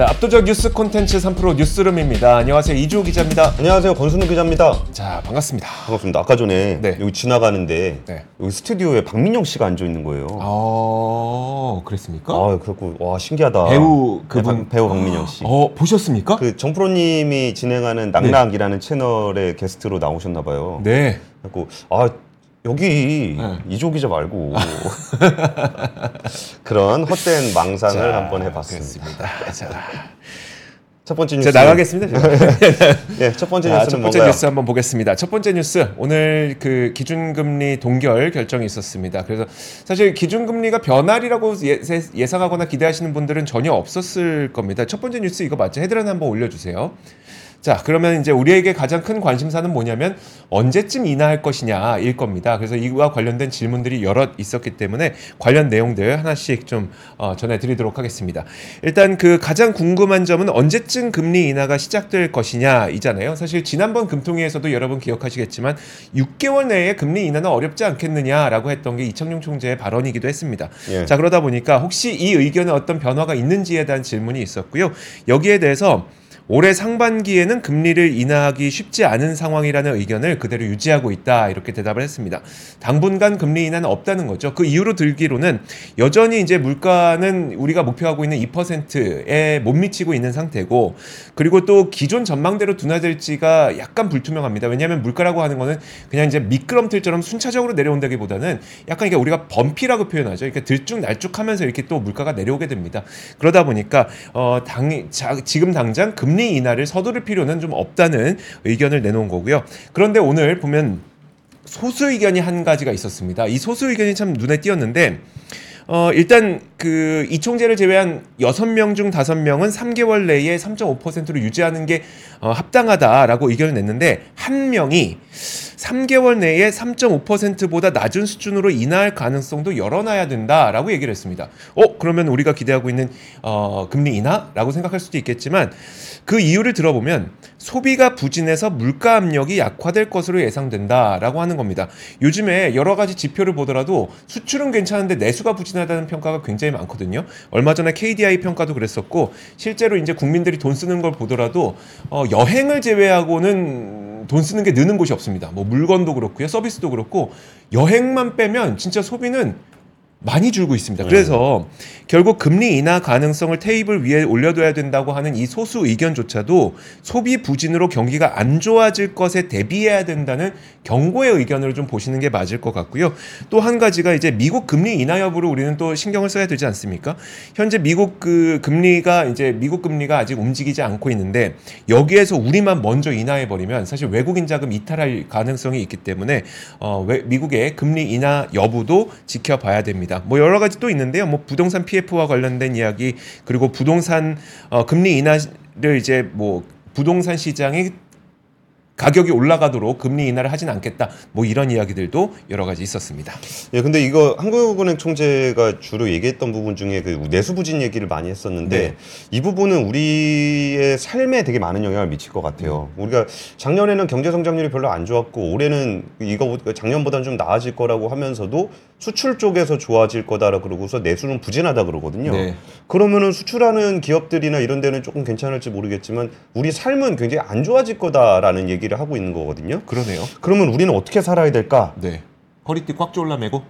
자, 압도적 뉴스 콘텐츠 3프로 뉴스룸입니다. 안녕하세요. 이주호 기자입니다. 안녕하세요. 권순우 기자입니다. 자, 반갑습니다. 반갑습니다. 아까 전에 네. 여기 지나가는데 네. 여기 스튜디오에 박민영 씨가 앉아 있는 거예요. 아, 어, 그랬습니까? 그렇고 와 신기하다. 배우 네, 그분 박- 배우 박민영 씨. 어, 보셨습니까? 그 정프로님이 진행하는 낙낙이라는 채널의 게스트로 나오셨나 봐요. 네. 그래고 아 여기 네. 이조 기자 말고 그런 헛된 망상을 자, 한번 해봤습니다. 첫 번째 뉴스. 자 나가겠습니다. 제가. 네, 첫 번째 자, 뉴스는 첫 번째 뭔가요? 뉴스 한번 보겠습니다. 첫 번째 뉴스 오늘 그 기준금리 동결 결정이 있었습니다. 그래서 사실 기준금리가 변할이라고 예, 예상하거나 기대하시는 분들은 전혀 없었을 겁니다. 첫 번째 뉴스 이거 맞죠? 헤드라인 한번 올려주세요. 자, 그러면 이제 우리에게 가장 큰 관심사는 뭐냐면 언제쯤 인하할 것이냐일 겁니다. 그래서 이와 관련된 질문들이 여러 있었기 때문에 관련 내용들 하나씩 좀 어, 전해드리도록 하겠습니다. 일단 그 가장 궁금한 점은 언제쯤 금리 인하가 시작될 것이냐이잖아요. 사실 지난번 금통위에서도 여러분 기억하시겠지만 6개월 내에 금리 인하는 어렵지 않겠느냐라고 했던 게 이청용 총재의 발언이기도 했습니다. 예. 자, 그러다 보니까 혹시 이 의견에 어떤 변화가 있는지에 대한 질문이 있었고요. 여기에 대해서 올해 상반기에는 금리를 인하하기 쉽지 않은 상황이라는 의견을 그대로 유지하고 있다 이렇게 대답을 했습니다. 당분간 금리 인하는 없다는 거죠. 그 이유로 들기로는 여전히 이제 물가는 우리가 목표하고 있는 2%에 못 미치고 있는 상태고 그리고 또 기존 전망대로 둔화될지가 약간 불투명합니다. 왜냐하면 물가라고 하는 거는 그냥 이제 미끄럼틀처럼 순차적으로 내려온다기보다는 약간 이게 우리가 범피라고 표현하죠. 이렇게 들쭉날쭉하면서 이렇게 또 물가가 내려오게 됩니다. 그러다 보니까 어, 당, 자, 지금 당장 금리 인하를 서두를 필요는 좀 없다는 의견을 내놓은 거고요. 그런데 오늘 보면 소수 의견이 한 가지가 있었습니다. 이 소수 의견이 참 눈에 띄었는데 어, 일단 그 이총재를 제외한 6명 중 5명은 3개월 내에 3.5%로 유지하는 게 어, 합당하다라고 의견을 냈는데 한 명이 3개월 내에 3.5%보다 낮은 수준으로 인하할 가능성도 열어놔야 된다라고 얘기를 했습니다. 어, 그러면 우리가 기대하고 있는 어, 금리 인하라고 생각할 수도 있겠지만 그 이유를 들어보면 소비가 부진해서 물가 압력이 약화될 것으로 예상된다라고 하는 겁니다. 요즘에 여러 가지 지표를 보더라도 수출은 괜찮은데 내수가 부진하다는 평가가 굉장히 많거든요. 얼마 전에 KDI 평가도 그랬었고 실제로 이제 국민들이 돈 쓰는 걸 보더라도 어, 여행을 제외하고는 돈 쓰는 게 느는 곳이 없습니다. 뭐 물건도 그렇고요, 서비스도 그렇고 여행만 빼면 진짜 소비는 많이 줄고 있습니다. 그래서 결국 금리 인하 가능성을 테이블 위에 올려둬야 된다고 하는 이 소수 의견조차도 소비 부진으로 경기가 안 좋아질 것에 대비해야 된다는 경고의 의견을 좀 보시는 게 맞을 것 같고요. 또 한 가지가 이제 미국 금리 인하 여부를 우리는 또 신경을 써야 되지 않습니까? 현재 미국 그 금리가 이제 미국 금리가 아직 움직이지 않고 있는데 여기에서 우리만 먼저 인하해 버리면 사실 외국인 자금 이탈할 가능성이 있기 때문에 어, 외- 미국의 금리 인하 여부도 지켜봐야 됩니다. 뭐 여러 가지 또 있는데요. 뭐 부동산 PF와 관련된 이야기 그리고 부동산 어, 금리 인하를 이제 뭐 부동산 시장이 가격이 올라가도록 금리 인하를 하진 않겠다. 뭐 이런 이야기들도 여러 가지 있었습니다. 예, 근데 이거 한국은행 총재가 주로 얘기했던 부분 중에 그 내수 부진 얘기를 많이 했었는데 네. 이 부분은 우리의 삶에 되게 많은 영향을 미칠 것 같아요. 우리가 작년에는 경제 성장률이 별로 안 좋았고 올해는 이거 작년보다는 좀 나아질 거라고 하면서도 수출 쪽에서 좋아질 거다라 그러고서 내수는 부진하다 그러거든요. 네. 그러면은 수출하는 기업들이나 이런 데는 조금 괜찮을지 모르겠지만 우리 삶은 굉장히 안 좋아질 거다라는 얘기를 하고 있는 거거든요. 그러네요. 그러면 우리는 어떻게 살아야 될까? 네. 허리띠 꽉 졸라매고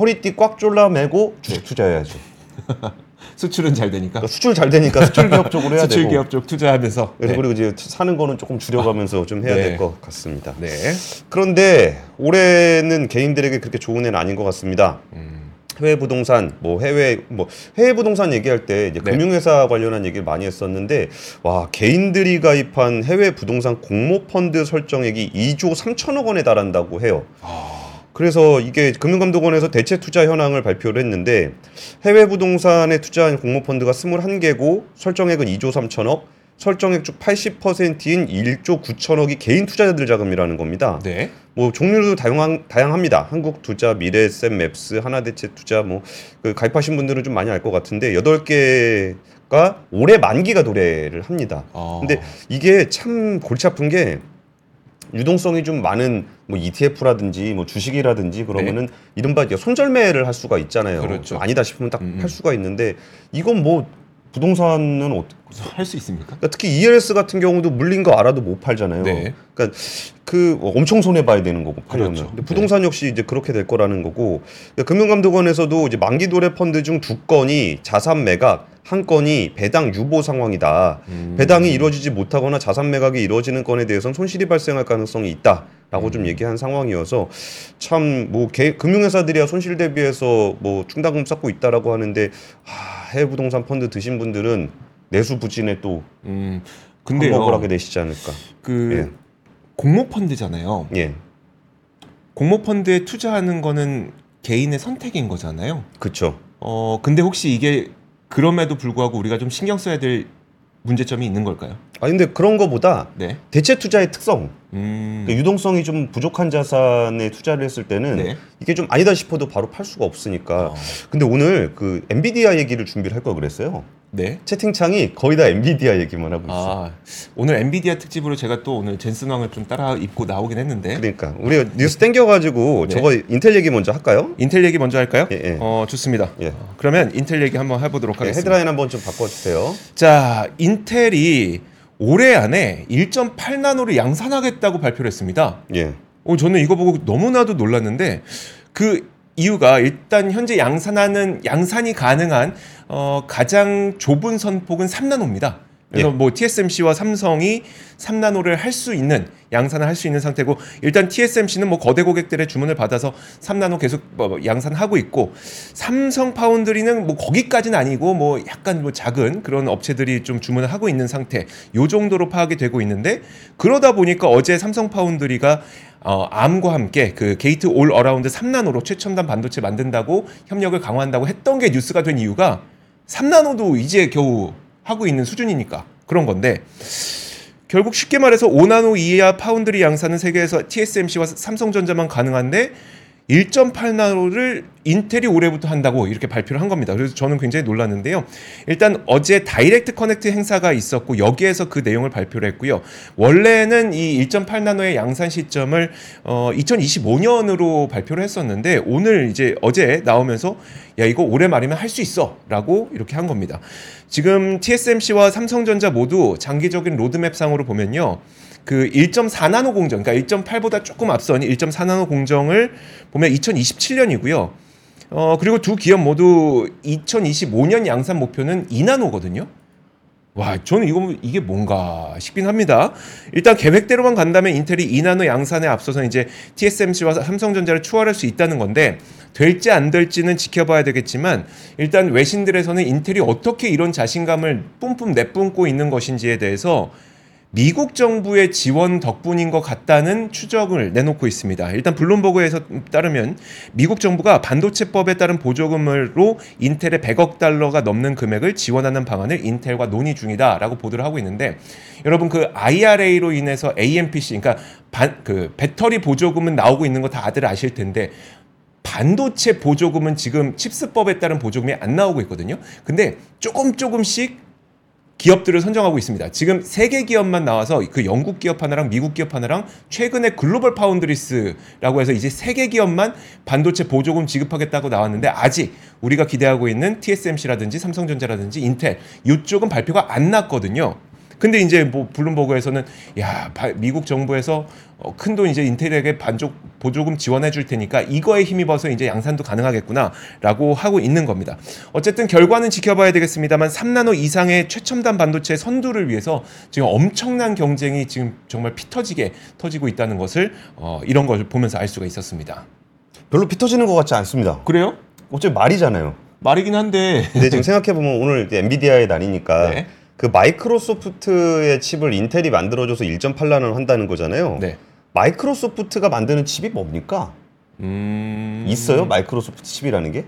허리띠 꽉 졸라매고 주, 투자해야지. 수출은 잘 되니까 그러니까 수출 잘 되니까 수출 기업 쪽으로 해야 수출 되고. 기업 쪽 투자하면서 그리고, 네. 그리고 이제 사는 거는 조금 줄여가면서 좀 해야 네. 될것 같습니다. 네. 그런데 올해는 개인들에게 그렇게 좋은 해는 아닌 것 같습니다. 음. 해외 부동산, 뭐 해외 뭐 해외 부동산 얘기할 때 이제 네. 금융회사 관련한 얘기를 많이 했었는데 와 개인들이 가입한 해외 부동산 공모 펀드 설정액이 2조 3천억 원에 달한다고 해요. 그래서 이게 금융감독원에서 대체 투자 현황을 발표를 했는데 해외 부동산에 투자한 공모 펀드가 21개고 설정액은 2조 3천억, 설정액 중 80%인 1조 9천억이 개인 투자자들 자금이라는 겁니다. 네. 뭐 종류도 다양한 다양합니다. 한국 투자, 미래에셋, 맵스, 하나대체 투자 뭐 그 가입하신 분들은 좀 많이 알 것 같은데 여덟 개가 올해 만기가 도래를 합니다. 어. 근데 이게 참 골치 아픈 게 유동성이 좀 많은 뭐 ETF라든지 뭐 주식이라든지 그러면은 이른바 이제 손절매를 할 수가 있잖아요. 네. 그렇죠. 좀 아니다 싶으면 딱 음, 음. 할 수가 있는데 이건 뭐 부동산은 어떻게 할 수 있습니까? 그러니까 특히 ELS 같은 경우도 물린 거 알아도 못 팔잖아요. 네. 그러니까 그 엄청 손해 봐야 되는 거고 팔려면. 그렇죠. 근데 부동산 역시 이제 그렇게 될 거라는 거고 그러니까 금융감독원에서도 이제 만기 도래 펀드 중 두 건이 자산 매각, 한 건이 배당 유보 상황이다. 음. 배당이 이루어지지 못하거나 자산 매각이 이루어지는 건에 대해서는 손실이 발생할 가능성이 있다 라고 음. 좀 얘기한 상황이어서 참 뭐 금융회사들이야 손실 대비해서 뭐 충당금 쌓고 있다라고 하는데 아, 해외 부동산 펀드 드신 분들은 내수 부진에 또 음. 근데 근데요. 먹을 하게 되시지 않을까. 그 공모 펀드잖아요. 예, 공모 펀드에 투자하는 거는 개인의 선택인 거잖아요. 그렇죠. 어, 근데 혹시 이게 그럼에도 불구하고 우리가 좀 신경 써야 될 문제점이 있는 걸까요? 아 근데 그런 거보다 네. 대체 투자의 특성, 음. 그 유동성이 좀 부족한 자산에 투자를 했을 때는 네. 이게 좀 아니다 싶어도 바로 팔 수가 없으니까. 어, 근데 오늘 그 엔비디아 얘기를 준비를 할 걸 그랬어요. 네. 채팅창이 거의 다 엔비디아 얘기만 하고 있어. 아, 오늘 엔비디아 특집으로 제가 또 오늘 젠슨 왕을 좀 따라 입고 나오긴 했는데 그러니까 우리 가 뉴스 땡겨가지고 네. 저거 인텔 얘기 먼저 할까요? 인텔 얘기 먼저 할까요? 예, 예. 어, 좋습니다. 예. 어, 그러면 인텔 얘기 한번 해보도록 네, 하겠습니다. 헤드라인 한번 좀 바꿔주세요. 자, 인텔이 올해 안에 1.8나노를 양산하겠다고 발표를 했습니다. 예, 어, 저는 이거 보고 너무나도 놀랐는데 그 이유가 일단 현재 양산하는 양산이 가능한 어, 가장 좁은 선폭은 3나노입니다. 그래서 예. 뭐 TSMC와 삼성이 3나노를 할 수 있는 양산을 할 수 있는 상태고 일단 TSMC는 뭐 거대 고객들의 주문을 받아서 3나노 계속 뭐 양산하고 있고 삼성 파운드리는 뭐 거기까지는 아니고 뭐 약간 뭐 작은 그런 업체들이 좀 주문을 하고 있는 상태 요 정도로 파악이 되고 있는데 그러다 보니까 어제 삼성 파운드리가 어, Arm과 함께 그 gate all around 3나노로 최첨단 반도체 만든다고 협력을 강화한다고 했던 게 뉴스가 된 이유가 3나노도 이제 겨우 하고 있는 수준이니까 그런 건데 결국 쉽게 말해서 5나노 이하 파운드리 양산은 세계에서 TSMC와 삼성전자만 가능한데 1.8나노를 인텔이 올해부터 한다고 이렇게 발표를 한 겁니다. 그래서 저는 굉장히 놀랐는데요. 일단 어제 Direct Connect 행사가 있었고 여기에서 그 내용을 발표를 했고요. 원래는 이 1.8나노의 양산 시점을 어 2025년으로 발표를 했었는데 오늘 이제 어제 나오면서 야 이거 올해 말이면 할 수 있어라고 이렇게 한 겁니다. 지금 TSMC와 삼성전자 모두 장기적인 로드맵상으로 보면요. 그 1.4나노 공정, 그러니까 1.8보다 조금 앞선 1.4나노 공정을 보면 2027년이고요. 어, 그리고 두 기업 모두 2025년 양산 목표는 2나노거든요. 와, 저는 이거 이게 뭔가 싶긴 합니다. 일단 계획대로만 간다면 인텔이 2나노 양산에 앞서서 이제 TSMC와 삼성전자를 추월할 수 있다는 건데 될지 안 될지는 지켜봐야 되겠지만 일단 외신들에서는 인텔이 어떻게 이런 자신감을 뿜뿜 내뿜고 있는 것인지에 대해서 미국 정부의 지원 덕분인 것 같다는 추적을 내놓고 있습니다. 일단 블룸버그에서 따르면 미국 정부가 반도체법에 따른 보조금으로 인텔의 100억 달러가 넘는 금액을 지원하는 방안을 인텔과 논의 중이다라고 보도를 하고 있는데 여러분 그 IRA로 인해서 AMPC 그러니까 반, 그 배터리 보조금은 나오고 있는 거 다들 아실 텐데 반도체 보조금은 지금 CHIPS법에 따른 보조금이 안 나오고 있거든요. 근데 조금 조금씩 기업들을 선정하고 있습니다. 지금 세 개 기업만 나와서 그 영국 기업 하나랑 미국 기업 하나랑 최근에 글로벌 파운드리스라고 해서 이제 세 개 기업만 반도체 보조금 지급하겠다고 나왔는데 아직 우리가 기대하고 있는 TSMC라든지 삼성전자라든지 인텔 이쪽은 발표가 안 났거든요. 근데 이제 뭐 블룸버그에서는 야 바- 미국 정부에서 어, 큰돈 이제 인텔에게 반쪽 보조금 지원해 줄 테니까 이거에 힘입어서 이제 양산도 가능하겠구나라고 하고 있는 겁니다. 어쨌든 결과는 지켜봐야 되겠습니다만 3나노 이상의 최첨단 반도체 선두를 위해서 지금 엄청난 경쟁이 지금 정말 피 터지게 터지고 있다는 것을 어, 이런 걸 보면서 알 수가 있었습니다. 별로 피 터지는 것 같지 않습니다. 그래요? 어차피 말이잖아요. 말이긴 한데 근데 지금 생각해 보면 오늘 이제 엔비디아의 날이니까 네. 그 마이크로소프트의 칩을 인텔이 만들어줘서 1.8나노 한다는 거잖아요. 네. 마이크로소프트가 만드는 칩이 뭡니까? 음... 있어요? 마이크로소프트 칩이라는 게?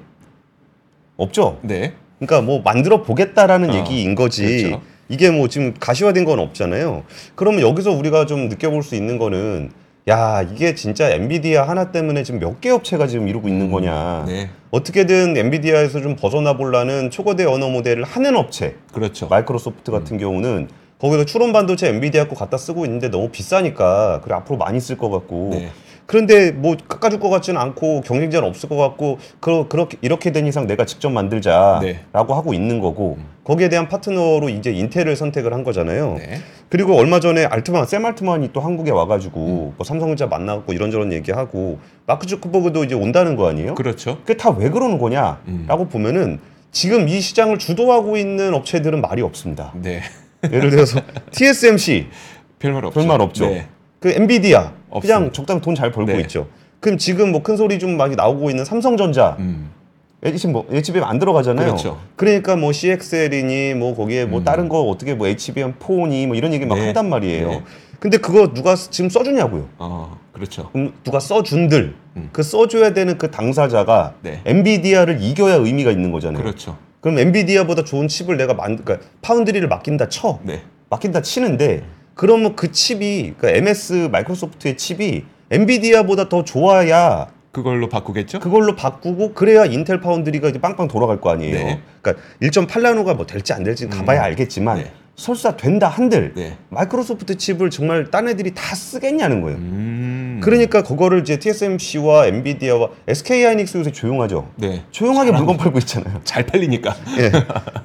없죠. 네. 그러니까 뭐 만들어 보겠다라는 어, 얘기인 거지. 그렇죠. 이게 뭐 지금 가시화된 건 없잖아요. 그러면 여기서 우리가 좀 느껴볼 수 있는 거는 야 이게 진짜 엔비디아 하나 때문에 지금 몇 개 업체가 지금 이루고 있는 거냐. 네. 어떻게든 엔비디아에서 좀 벗어나 보려는 초거대 언어 모델을 하는 업체 그렇죠. 마이크로소프트 같은 경우는 거기서 추론 반도체 엔비디아 거 갖다 쓰고 있는데 너무 비싸니까 그래 앞으로 많이 쓸 것 같고 네. 그런데 뭐 깎아줄 것 같지는 않고 경쟁자는 없을 것 같고 그, 그렇게 이렇게 된 이상 내가 직접 만들자라고 네. 하고 있는 거고 거기에 대한 파트너로 이제 인텔을 선택을 한 거잖아요. 네. 그리고 얼마 전에 알트만 샘 알트만이 또 한국에 와가지고 음. 뭐 삼성전자 만나고 이런저런 얘기하고 마크 주크버그도 이제 온다는 거 아니에요? 그렇죠. 그게 다 왜 그러는 거냐라고 음. 보면은 지금 이 시장을 주도하고 있는 업체들은 말이 없습니다. 네. 예를 들어서 TSMC 별말 없죠. 별말 없죠. 네. 그 엔비디아 그냥 없습니다. 적당 돈잘 벌고 네. 있죠. 그럼 지금 뭐 큰 소리 좀 많이 나오고 있는 삼성전자 음. 지금 뭐 HBM 안 들어가잖아요. 그렇죠. 러니까 뭐 CXL이니 뭐 거기에 뭐 음. 다른 거 어떻게 뭐 HBM4니 뭐 이런 얘기 막 네. 한단 말이에요. 네. 근데 그거 누가 쓰- 지금 써주냐고요. 어, 그렇죠. 그럼 누가 써준들 음. 그 써줘야 되는 그 당사자가 네. 엔비디아를 이겨야 의미가 있는 거잖아요. 그렇죠. 그럼 엔비디아보다 좋은 칩을 내가 만, 그러니까 파운드리를 맡긴다 쳐. 네. 맡긴다 치는데 그러면 그 칩이 그러니까 MS 마이크로소프트의 칩이 엔비디아보다 더 좋아야 그걸로 바꾸겠죠? 그걸로 바꾸고 그래야 인텔 파운드리가 이제 빵빵 돌아갈 거 아니에요. 네. 그러니까 1.8나노가 뭐 될지 안 될지 는 가봐야 음. 알겠지만 네. 설사 된다 한들 네. 마이크로소프트 칩을 정말 딴 애들이 다 쓰겠냐는 거예요. 음. 그러니까 그거를 이제 TSMC와 엔비디아와 SK 하이닉스 요새 조용하죠. 네. 조용하게 물건 팔고 있잖아요. 잘 팔리니까. 예.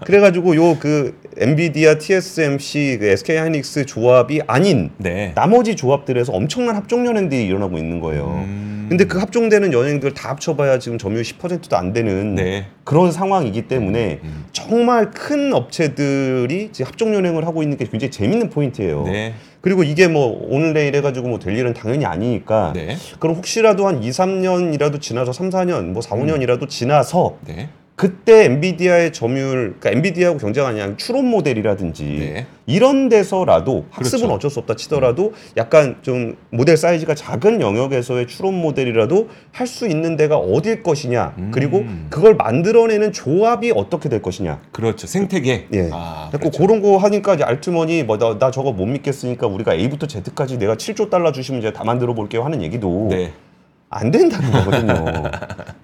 그래가지고 요 그 엔비디아, TSMC, 그 SK 하이닉스 조합이 아닌 네. 나머지 조합들에서 엄청난 합종 연행들이 일어나고 있는 거예요. 음. 근데 그 합종되는 연행들 다 합쳐봐야 지금 점유율 10%도 안 되는 네. 그런 상황이기 때문에 음. 정말 큰 업체들이 지금 합종 연행 을 하고 있는 게 굉장히 재밌는 포인트예요. 네. 그리고 이게 뭐 오늘 내일 해가지고 뭐 될 일은 당연히 아니니까 네. 그럼 혹시라도 한 2, 3년이라도 지나서 3, 4년, 뭐 4, 5년이라도 지나서 네. 그때 엔비디아의 점유율, 그러니까 엔비디아하고 아니라 추론 모델이라든지 네. 이런 데서라도 학습은 그렇죠. 어쩔 수 없다 치더라도 약간 좀 모델 사이즈가 작은 영역에서의 추론 모델이라도 할 수 있는 데가 어딜 것이냐 음. 그리고 그걸 만들어내는 조합이 어떻게 될 것이냐 그렇죠. 생태계. 예. 아, 자꾸 그렇죠. 그런 거 하니까 이제 알트머니 뭐나 나 저거 못 믿겠으니까 우리가 A부터 Z까지 내가 7조 달러 주시면 이제 다 만들어 볼게요 하는 얘기도 네. 안 된다는 거거든요.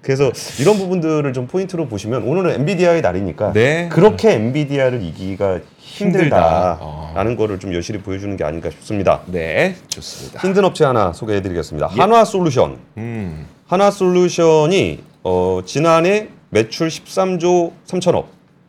그래서 이런 부분들을 좀 포인트로 보시면 오늘은 엔비디아의 날이니까 네. 그렇게 엔비디아를 이기기가 힘들다. 힘들다라는 거를 좀 여실히 보여주는 게 아닌가 싶습니다. 네. 좋습니다. 힘든 업체 하나 소개해드리겠습니다. 예. 한화 솔루션. 음. 한화 솔루션이 어, 지난해 매출 13조 3천억,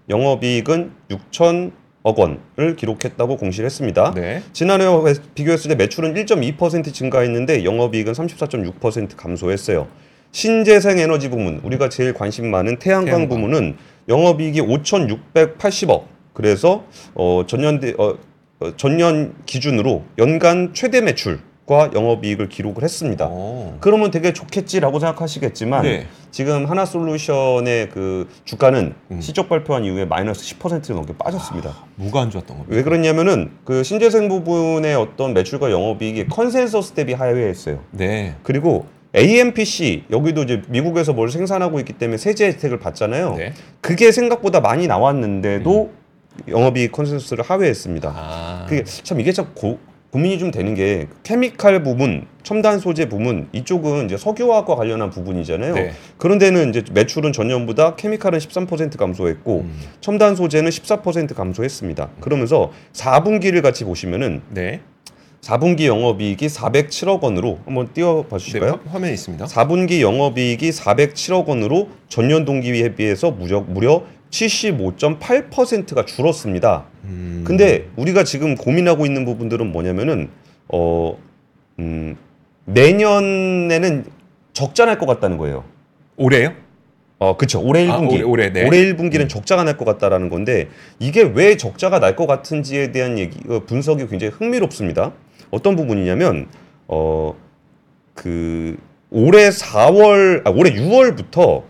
영업이익은 6천 억 원을 기록했다고 공시를 했습니다. 네. 지난해와 비교했을 때 매출은 1.2% 증가했는데 영업이익은 34.6% 감소했어요. 신재생 에너지 부문, 우리가 제일 관심 많은 태양광, 태양광. 부문은 영업이익이 5,680억. 그래서 어, 전년 대, 어, 어, 전년 기준으로 연간 최대 매출 과 영업이익을 기록을 했습니다. 오. 그러면 되게 좋겠지라고 생각하시겠지만 네. 지금 한화솔루션의 그 주가는 음. 실적 발표한 이후에 마이너스 10% 넘게 빠졌습니다. 뭐가 안 좋았던 겁니까? 왜 그러냐면은 그 신재생 부분의 어떤 매출과 영업이익이 컨센서스 대비 하회했어요. 네. 그리고 AMPC 여기도 이제 미국에서 뭘 생산하고 있기 때문에 세제 혜택을 받잖아요. 네. 그게 생각보다 많이 나왔는데도 영업이익 컨센서스를 하회했습니다. 아. 그게 참 이게 참 고, 고민이 좀 되는 게 케미칼 부분, 첨단 소재 부분 이쪽은 이제 석유화학과 관련한 부분이잖아요. 네. 그런 데는 이제 매출은 전년보다 케미칼은 13% 감소했고 음. 첨단 소재는 14% 감소했습니다. 그러면서 4분기를 같이 보시면은 네. 4분기 영업이익이 407억 원으로 한번 띄워 봐 네. 주실까요? 화, 화면에 있습니다. 4분기 영업이익이 407억 원으로 전년 동기에 비해서 무려, 무려 75.8%가 줄었습니다. 음. 근데 우리가 지금 고민하고 있는 부분들은 뭐냐면은 어 음, 내년에는 적자 날 것 같다는 거예요. 올해요? 어, 그쵸. 올해 아, 1분기. 올해, 올해, 네. 1분기는 적자가 날 것 같다라는 건데, 이게 왜 적자가 날 것 같은지에 대한 얘기, 어, 분석이 굉장히 흥미롭습니다. 어떤 부분이냐면, 어, 그, 올해 4월, 아, 올해 6월부터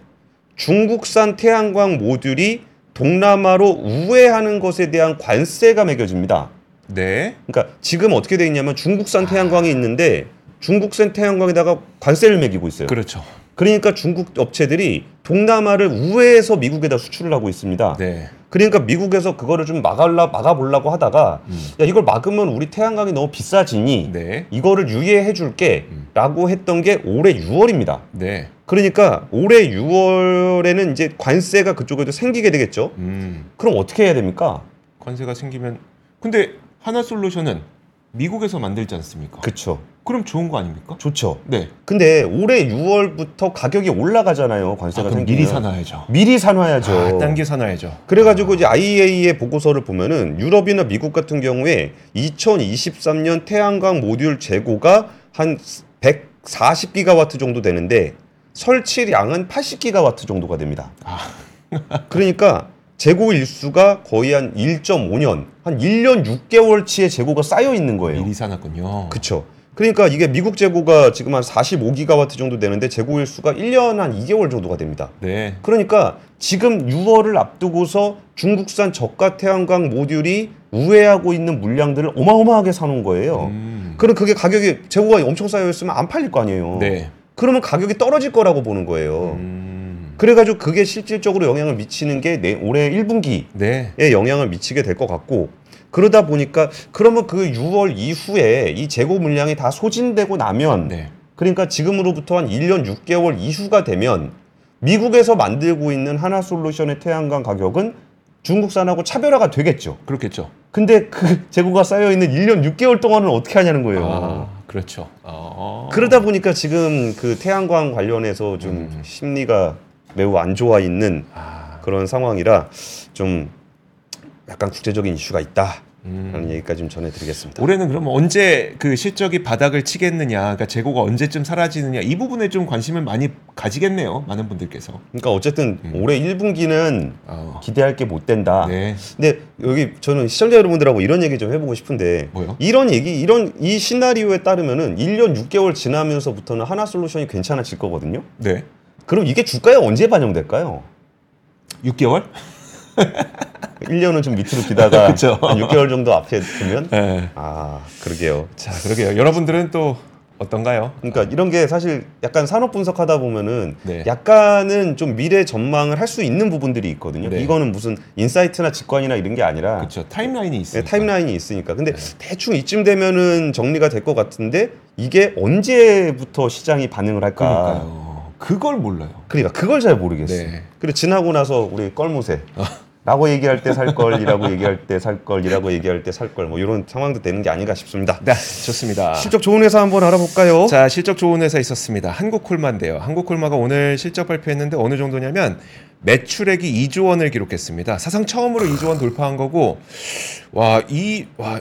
중국산 태양광 모듈이 동남아로 우회하는 것에 대한 관세가 매겨집니다. 네. 그러니까 지금 어떻게 돼 있냐면 중국산 태양광이 있는데 중국산 태양광에다가 관세를 매기고 있어요. 그렇죠. 그러니까 중국 업체들이 동남아를 우회해서 미국에다 수출을 하고 있습니다. 네. 그러니까 미국에서 그거를 좀 막아라 막아보려고 하다가 음. 야 이걸 막으면 우리 태양광이 너무 비싸지니 네. 이거를 유예해 줄게라고 했던 게 올해 6월입니다. 네. 그러니까 올해 6월에는 이제 관세가 그쪽에도 생기게 되겠죠. 음. 그럼 어떻게 해야 됩니까? 관세가 생기면 근데 하나 솔루션은 미국에서 만들지 않습니까? 그쵸. 그럼 좋은 거 아닙니까? 좋죠. 네. 근데 올해 6월부터 가격이 올라가잖아요. 아, 관세가 그럼 생기면. 미리 사놔야죠. 미리 사놔야죠. 아, 당겨 사놔야죠. 그래가지고 이제 IEA의 보고서를 보면은 유럽이나 미국 같은 경우에 2023년 태양광 모듈 재고가 한 140기가와트 정도 되는데 설치량은 80기가와트 정도가 됩니다. 아. 그러니까 재고 일수가 거의 한 1.5년, 한 1년 6개월치의 재고가 쌓여 있는 거예요. 미리 사놨군요. 그쵸. 그러니까 이게 미국 재고가 지금 한 45기가와트 정도 되는데 재고 일수가 1년 한 2개월 정도가 됩니다. 네. 그러니까 지금 6월을 앞두고서 중국산 저가 태양광 모듈이 우회하고 있는 물량들을 어마어마하게 사놓은 거예요. 음. 그럼 그게 가격이 재고가 엄청 쌓여 있으면 안 팔릴 거 아니에요. 네. 그러면 가격이 떨어질 거라고 보는 거예요. 음. 그래가지고 그게 실질적으로 영향을 미치는 게 내, 올해 1분기에 네. 영향을 미치게 될 것 같고 그러다 보니까 그러면 그 6월 이후에 이 재고 물량이 다 소진되고 나면 네. 그러니까 지금으로부터 한 1년 6개월 이후가 되면 미국에서 만들고 있는 하나 솔루션의 태양광 가격은 중국산하고 차별화가 되겠죠. 그렇겠죠. 근데 그 재고가 쌓여 있는 1년 6개월 동안은 어떻게 하냐는 거예요. 아, 그렇죠. 어. 그러다 보니까 지금 그 태양광 관련해서 좀 음. 심리가 매우 안 좋아 있는 아, 그런 상황이라 좀 약간 국제적인 이슈가 있다 라는 음. 얘기까지 좀 전해드리겠습니다. 올해는 그럼 언제 그 실적이 바닥을 치겠느냐, 그러니까 재고가 언제쯤 사라지느냐 이 부분에 좀 관심을 많이 가지겠네요, 많은 분들께서. 그러니까 어쨌든 올해 1분기는 어. 기대할 게 못 된다. 네. 근데 여기 저는 시청자 여러분들하고 이런 얘기 좀 해보고 싶은데 뭐요? 이런 얘기 이런 이 시나리오에 따르면은 1년 6개월 지나면서부터는 하나 솔루션이 괜찮아질 거거든요. 네. 그럼 이게 주가에 언제 반영될까요? 6개월? 1년은 좀 밑으로 기다가. 한 6개월 정도 앞에 두면 네. 아 그러게요. 자, 그러게요. 여러분들은 또 어떤가요? 그러니까 이런 게 사실 약간 산업 분석하다 보면은 네. 약간은 좀 미래 전망을 할 수 있는 부분들이 있거든요. 네. 이거는 무슨 인사이트나 직관이나 이런 게 아니라 그렇죠. 타임라인이 네, 있으니까. 타임라인이 있으니까. 근데 대충 이쯤 되면은 정리가 될 것 같은데 이게 언제부터 시장이 반응을 할까? 그러니까요. 그걸 몰라요. 그러니까 그걸 잘 모르겠어요. 네. 그리고 지나고 나서 우리 껄무새 라고 얘기할 때 살 걸이라고 얘기할 때 살 걸이라고 얘기할 때 살 걸 뭐 이런 상황도 되는 게 아닌가 싶습니다. 네, 좋습니다. 실적 좋은 회사 한번 알아볼까요? 자, 실적 좋은 회사 있었습니다. 한국콜마인데요. 한국콜마가 오늘 실적 발표했는데 어느 정도냐면 매출액이 2조 원을 기록했습니다. 사상 처음으로 2조 원 돌파한 거고 와, 이 와,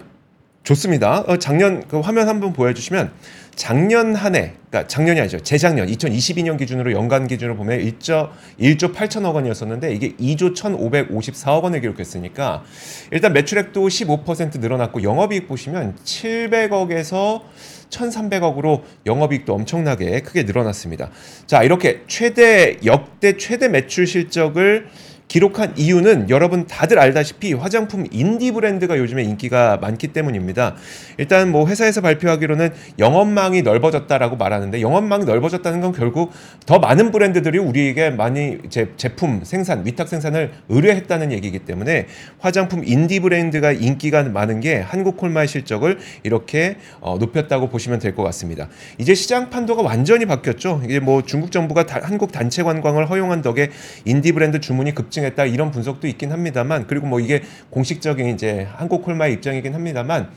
좋습니다. 어, 작년 그 화면 한번 보여주시면 작년 한 해, 그러니까 작년이 아니죠. 재작년 2022년 기준으로 연간 기준으로 보면 1조 1조 8천억 원이었었는데 이게 2조 1,554억 원을 기록했으니까 일단 매출액도 15% 늘어났고 영업이익 보시면 700억에서 1,300억으로 영업이익도 엄청나게 크게 늘어났습니다. 자, 이렇게 최대 역대 최대 매출 실적을 기록한 이유는 여러분 다들 알다시피 화장품 인디 브랜드가 요즘에 인기가 많기 때문입니다. 일단 뭐 회사에서 발표하기로는 영업망이 넓어졌다라고 말하는데 영업망이 넓어졌다는 건 결국 더 많은 브랜드들이 우리에게 많이 제, 제품 생산, 위탁 생산을 의뢰했다는 얘기이기 때문에 화장품 인디 브랜드가 인기가 많은 게 한국 콜마의 실적을 이렇게 어, 높였다고 보시면 될 것 같습니다. 이제 시장 판도가 완전히 바뀌었죠. 이게 뭐 중국 정부가 다- 한국 단체 관광을 허용한 덕에 인디 브랜드 주문이 급증 했다 이런 분석도 있긴 합니다만 그리고 뭐 이게 공식적인 이제 한국 콜마의 입장이긴 합니다만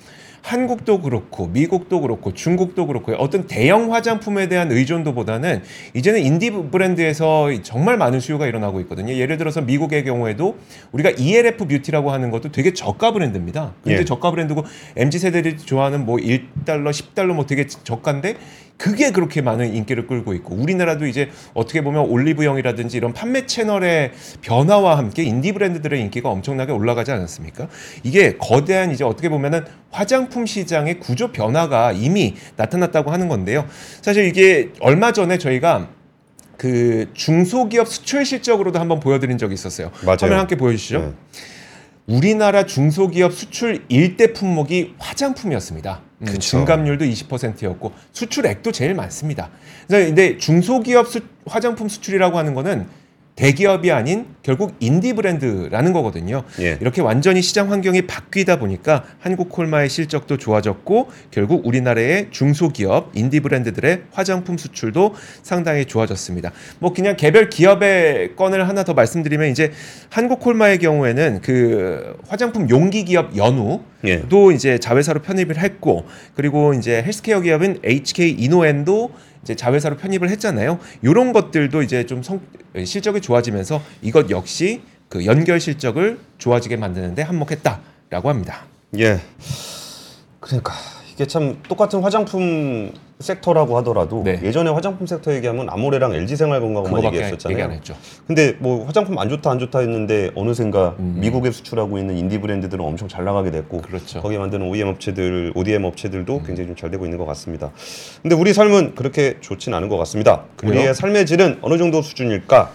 한국도 그렇고 미국도 그렇고 중국도 그렇고 어떤 대형 화장품에 대한 의존도보다는 이제는 인디 브랜드에서 정말 많은 수요가 일어나고 있거든요. 예를 들어서 미국의 경우에도 우리가 ELF 뷰티라고 하는 것도 되게 저가 브랜드입니다. 근데 예. 저가 브랜드고 MZ 세대들이 좋아하는 뭐 1달러, 10달러 뭐 되게 저가인데 그게 그렇게 많은 인기를 끌고 있고 우리나라도 이제 어떻게 보면 올리브영이라든지 이런 판매 채널의 변화와 함께 인디 브랜드들의 인기가 엄청나게 올라가지 않았습니까? 이게 거대한 이제 어떻게 보면은 화장품 시장의 구조 변화가 이미 나타났다고 하는 건데요. 사실 이게 얼마 전에 저희가 그 중소기업 수출 실적으로도 한번 보여드린 적이 있었어요. 맞아요. 화면 함께 보여주시죠. 네. 우리나라 중소기업 수출 일대 품목이 화장품이었습니다. 음, 그쵸. 증감률도 20%였고 수출액도 제일 많습니다. 근데 중소기업 수- 화장품 수출이라고 하는 거는 대기업이 아닌 결국 인디 브랜드라는 거거든요. 예. 이렇게 완전히 시장 환경이 바뀌다 보니까 한국 콜마의 실적도 좋아졌고 결국 우리나라의 중소기업 인디 브랜드들의 화장품 수출도 상당히 좋아졌습니다. 뭐 그냥 개별 기업의 건을 하나 더 말씀드리면 이제 한국 콜마의 경우에는 그 화장품 용기 기업 연우 예. 도 이제 자회사로 편입을 했고 그리고 이제 헬스케어 기업인 HK 이노엔도 이제 자회사로 편입을 했잖아요. 이런 것들도 이제 좀 성, 실적이 좋아지면서 이것 역시 그 연결 실적을 좋아지게 만드는데 한몫했다라고 합니다. 예. 그러니까 이게 참 똑같은 화장품 섹터라고 하더라도 네. 예전에 화장품 섹터 얘기하면 아모레랑 LG 생활건강만 그거밖에 얘기했었잖아요. 얘기 안 했죠. 근데 뭐 화장품 안 좋다 안 좋다 했는데 어느샌가 음. 미국에 수출하고 있는 인디 브랜드들은 엄청 잘 나가게 됐고 그렇죠. 음. 거기에 만드는 OEM 업체들, ODM 업체들도 굉장히 좀 잘 되고 있는 것 같습니다. 근데 우리 삶은 그렇게 좋진 않은 것 같습니다. 그래요? 우리의 삶의 질은 어느 정도 수준일까?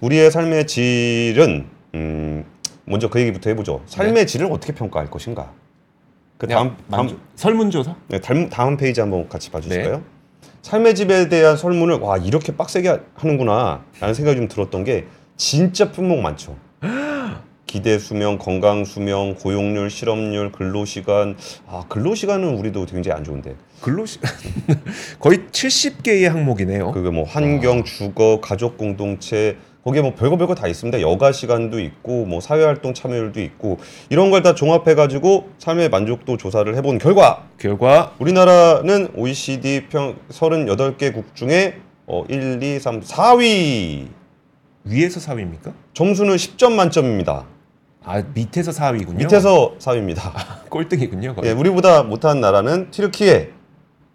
우리의 삶의 질은 음, 먼저 그 얘기부터 해보죠. 삶의 질을 어떻게 평가할 것인가? 그 다음 다음 설문조사? 네, 다음, 다음 페이지 한번 같이 봐주실까요? 삶의 집에 대한 설문을 와 이렇게 빡세게 하는구나 라는 생각이 좀 들었던 게 진짜 품목 많죠. 기대 수명, 건강 수명, 고용률, 실업률, 근로 시간. 아 근로 시간은 우리도 굉장히 안 좋은데. 근로시 거의 70개의 항목이네요. 그게 뭐 환경, 주거, 가족 공동체 거기에 뭐 별거 별거 다 있습니다. 여가 시간도 있고 뭐 사회활동 참여율도 있고 이런 걸 다 종합해 가지고 삶의 만족도 조사를 해본 결과 결과 우리나라는 OECD 평 38개국 중에 어 1, 2, 3, 4위. 위에서 4위입니까? 점수는 10점 만점입니다. 아 밑에서 4위군요. 밑에서 4위입니다. 꼴등이군요. 거의. 예, 우리보다 못한 나라는 튀르키예,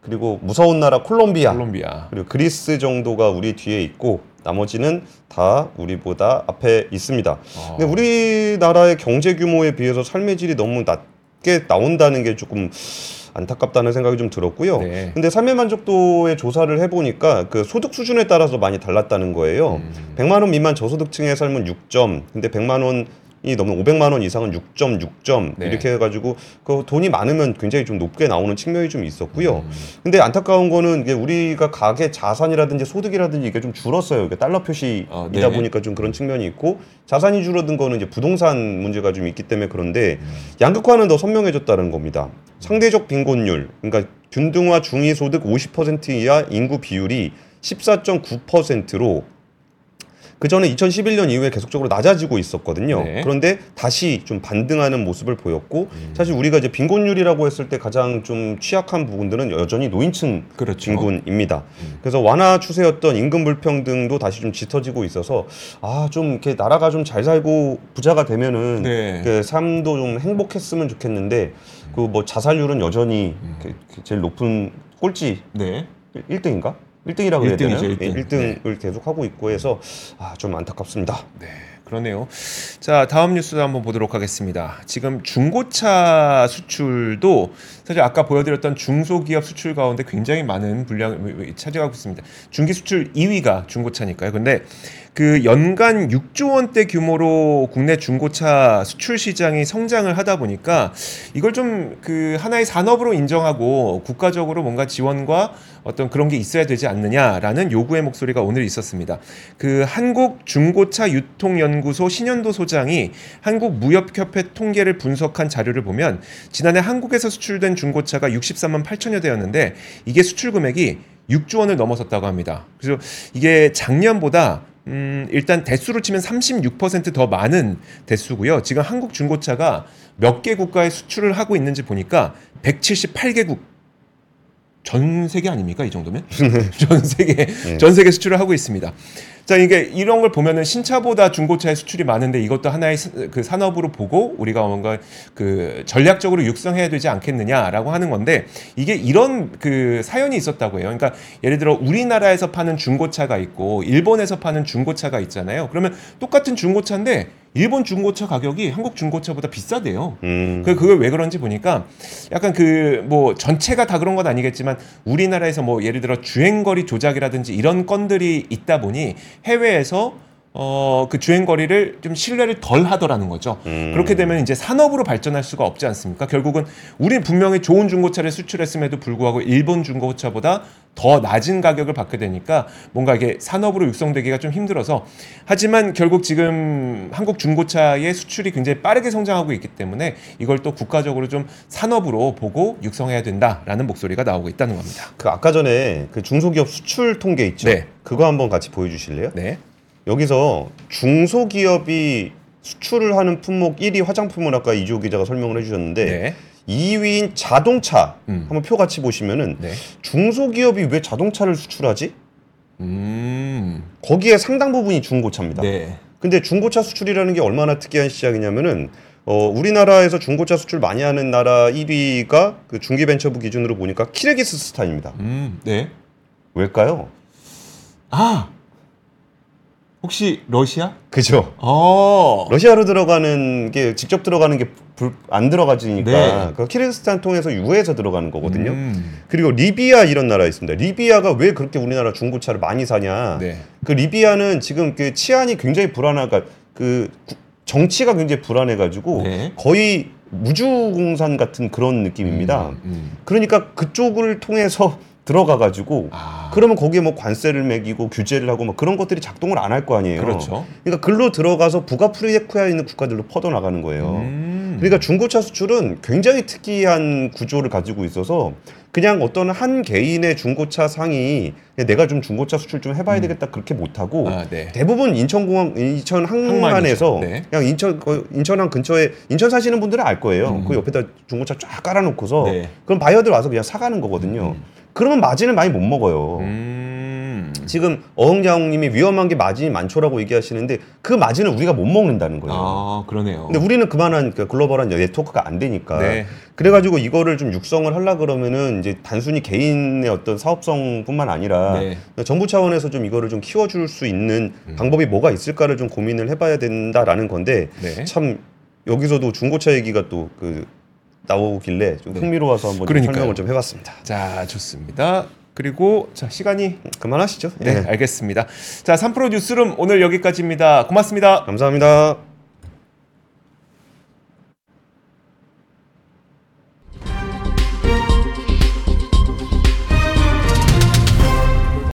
그리고 무서운 나라 콜롬비아, 콜롬비아. 그리고 그리스 정도가 우리 뒤에 있고 나머지는 다 우리보다 앞에 있습니다. 어. 근데 우리나라의 경제 규모에 비해서 삶의 질이 너무 낮게 나온다는 게 조금 안타깝다는 생각이 좀 들었고요. 네. 근데 삶의 만족도의 조사를 해보니까 그 소득 수준에 따라서 많이 달랐다는 거예요. 음. 100만 원 미만 저소득층의 삶은 6점, 근데 100만 원 이 넘는 500만 원 이상은 6.6점 네. 이렇게 해가지고 그 돈이 많으면 굉장히 좀 높게 나오는 측면이 좀 있었고요. 음. 근데 안타까운 거는 이게 우리가 가계 자산이라든지 소득이라든지 이게 좀 줄었어요. 이게 달러 표시이다 어, 네. 보니까 좀 그런 측면이 있고 자산이 줄어든 거는 이제 부동산 문제가 좀 있기 때문에 그런데 음. 양극화는 더 선명해졌다는 겁니다. 상대적 빈곤율, 그러니까 균등화 중위 소득 50% 이하 인구 비율이 14.9%로 그 전에 2011년 이후에 계속적으로 낮아지고 있었거든요. 네. 그런데 다시 좀 반등하는 모습을 보였고 사실 우리가 이제 빈곤율이라고 했을 때 가장 좀 취약한 부분들은 여전히 노인층 그렇죠. 빈곤입니다. 음. 그래서 완화 추세였던 임금 불평등도 다시 좀 짙어지고 있어서 아 좀 이렇게 나라가 좀 잘 살고 부자가 되면은 네. 이렇게 삶도 좀 행복했으면 좋겠는데 그 뭐 자살률은 여전히 음. 이렇게 제일 높은 꼴찌 네. 1등인가? 1등이라고 해야 되나요? 일등이죠, 일등. 1등 을 계속 하고 있고 해서 아 좀 안타깝습니다. 네, 그러네요. 자, 다음 뉴스 한번 보도록 하겠습니다. 지금 중고차 수출도 사실 아까 보여드렸던 중소기업 수출 가운데 굉장히 많은 분량 차지하고 있습니다. 중기 수출 2위가 중고차니까요. 근데 그 연간 6조 원대 규모로 국내 중고차 수출 시장이 성장을 하다 보니까 이걸 좀 그 하나의 산업으로 인정하고 국가적으로 뭔가 지원과 어떤 그런 게 있어야 되지 않느냐라는 요구의 목소리가 오늘 있었습니다. 그 한국 중고차 유통연 구소 신현도 소장이 한국 무역협회 통계를 분석한 자료를 보면 지난해 한국에서 수출된 중고차가 63만 8천여 대였는데 이게 수출 금액이 6조 원을 넘어섰다고 합니다. 그래서 이게 작년보다 음, 일단 대수로 치면 36%더 많은 대수고요. 지금 한국 중고차가 몇 개 국가에 수출을 하고 있는지 보니까 178개국 전 세계 아닙니까 이 정도면 전 세계 전 세계 수출을 하고 있습니다. 자 이게 이런 걸 보면은 신차보다 중고차의 수출이 많은데 이것도 하나의 스- 그 산업으로 보고 우리가 뭔가 그 전략적으로 육성해야 되지 않겠느냐라고 하는 건데 이게 이런 그 사연이 있었다고 해요. 그러니까 예를 들어 우리나라에서 파는 중고차가 있고 일본에서 파는 중고차가 있잖아요. 그러면 똑같은 중고차인데 일본 중고차 가격이 한국 중고차보다 비싸대요. 음. 그 그걸 왜 그런지 보니까 약간 그 뭐 전체가 다 그런 건 아니겠지만 우리나라에서 뭐 예를 들어 주행거리 조작이라든지 이런 건들이 있다 보니 해외에서 어 그 주행거리를 좀 신뢰를 덜 하더라는 거죠. 음. 그렇게 되면 이제 산업으로 발전할 수가 없지 않습니까? 결국은 우리 분명히 좋은 중고차를 수출했음에도 불구하고 일본 중고차보다 더 낮은 가격을 받게 되니까 뭔가 이게 산업으로 육성되기가 좀 힘들어서 하지만 결국 지금 한국 중고차의 수출이 굉장히 빠르게 성장하고 있기 때문에 이걸 또 국가적으로 좀 산업으로 보고 육성해야 된다라는 목소리가 나오고 있다는 겁니다. 그 아까 전에 그 중소기업 수출 통계 있죠. 네. 그거 한번 같이 보여주실래요? 네. 여기서 중소기업이 수출을 하는 품목 1위 화장품을 아까 이주호 기자가 설명을 해주셨는데 네. 2위인 자동차 음. 한번 표 같이 보시면은 네. 중소기업이 왜 자동차를 수출하지? 음. 거기에 상당 부분이 중고차입니다. 네. 근데 중고차 수출이라는 게 얼마나 특이한 시장이냐면은 어, 우리나라에서 중고차 수출 많이 하는 나라 1위가 그 중기벤처부 기준으로 보니까 키르기스스탄입니다. 음. 네. 왜일까요? 아. 혹시 러시아? 그죠? 어. 러시아로 들어가는 게 직접 들어가는 게안 들어가지니까 네. 그 키르기스탄 통해서 유해해서 들어가는 거거든요. 음. 그리고 리비아 이런 나라 있습니다. 리비아가 왜 그렇게 우리나라 중고차를 많이 사냐? 네. 그 리비아는 지금 그 치안이 굉장히 불안하가 그 구- 정치가 굉장히 불안해가지고 네. 거의 무주공산 같은 그런 느낌입니다. 음, 음. 그러니까 그쪽을 통해서 들어가 가지고 아. 그러면 거기에 뭐 관세를 매기고 규제를 하고 뭐 그런 것들이 작동을 안 할 거 아니에요. 그렇죠. 그러니까 글로 들어가서 부가 프리에쿠야 있는 국가들로 퍼져 나가는 거예요. 음. 그러니까 중고차 수출은 굉장히 특이한 구조를 가지고 있어서 그냥 어떤 한 개인의 중고차 상이 내가 좀 중고차 수출 좀 해봐야 되겠다 그렇게 못하고 아, 네. 대부분 인천공항, 인천 항만에서. 네. 그냥 인천 그 인천항 근처에 인천 사시는 분들은 알 거예요. 음. 그 옆에다 중고차 쫙 깔아놓고서 네. 그럼 바이어들 와서 그냥 사가는 거거든요. 그러면 마진을 많이 못 먹어요. 음. 지금 어흥자웅님이 위험한 게 마진이 많죠라고 얘기하시는데 그 마진을 우리가 못 먹는다는 거예요. 아, 그러네요. 근데 우리는 그만한 그 글로벌한 네트워크가 안 되니까 네. 그래가지고 이거를 좀 육성을 하려 그러면은 이제 단순히 개인의 어떤 사업성뿐만 아니라 네. 정부 차원에서 좀 이거를 좀 키워줄 수 있는 음. 방법이 뭐가 있을까를 좀 고민을 해봐야 된다라는 건데 네. 참 여기서도 중고차 얘기가 또그 나오길래 좀 네. 흥미로워서 한번 좀 그러니까요. 설명을 좀 해봤습니다. 자, 좋습니다. 그리고 자, 시간이 그만하시죠. 네, 예. 알겠습니다. 자, 3프로 뉴스룸 오늘 여기까지입니다. 고맙습니다. 감사합니다.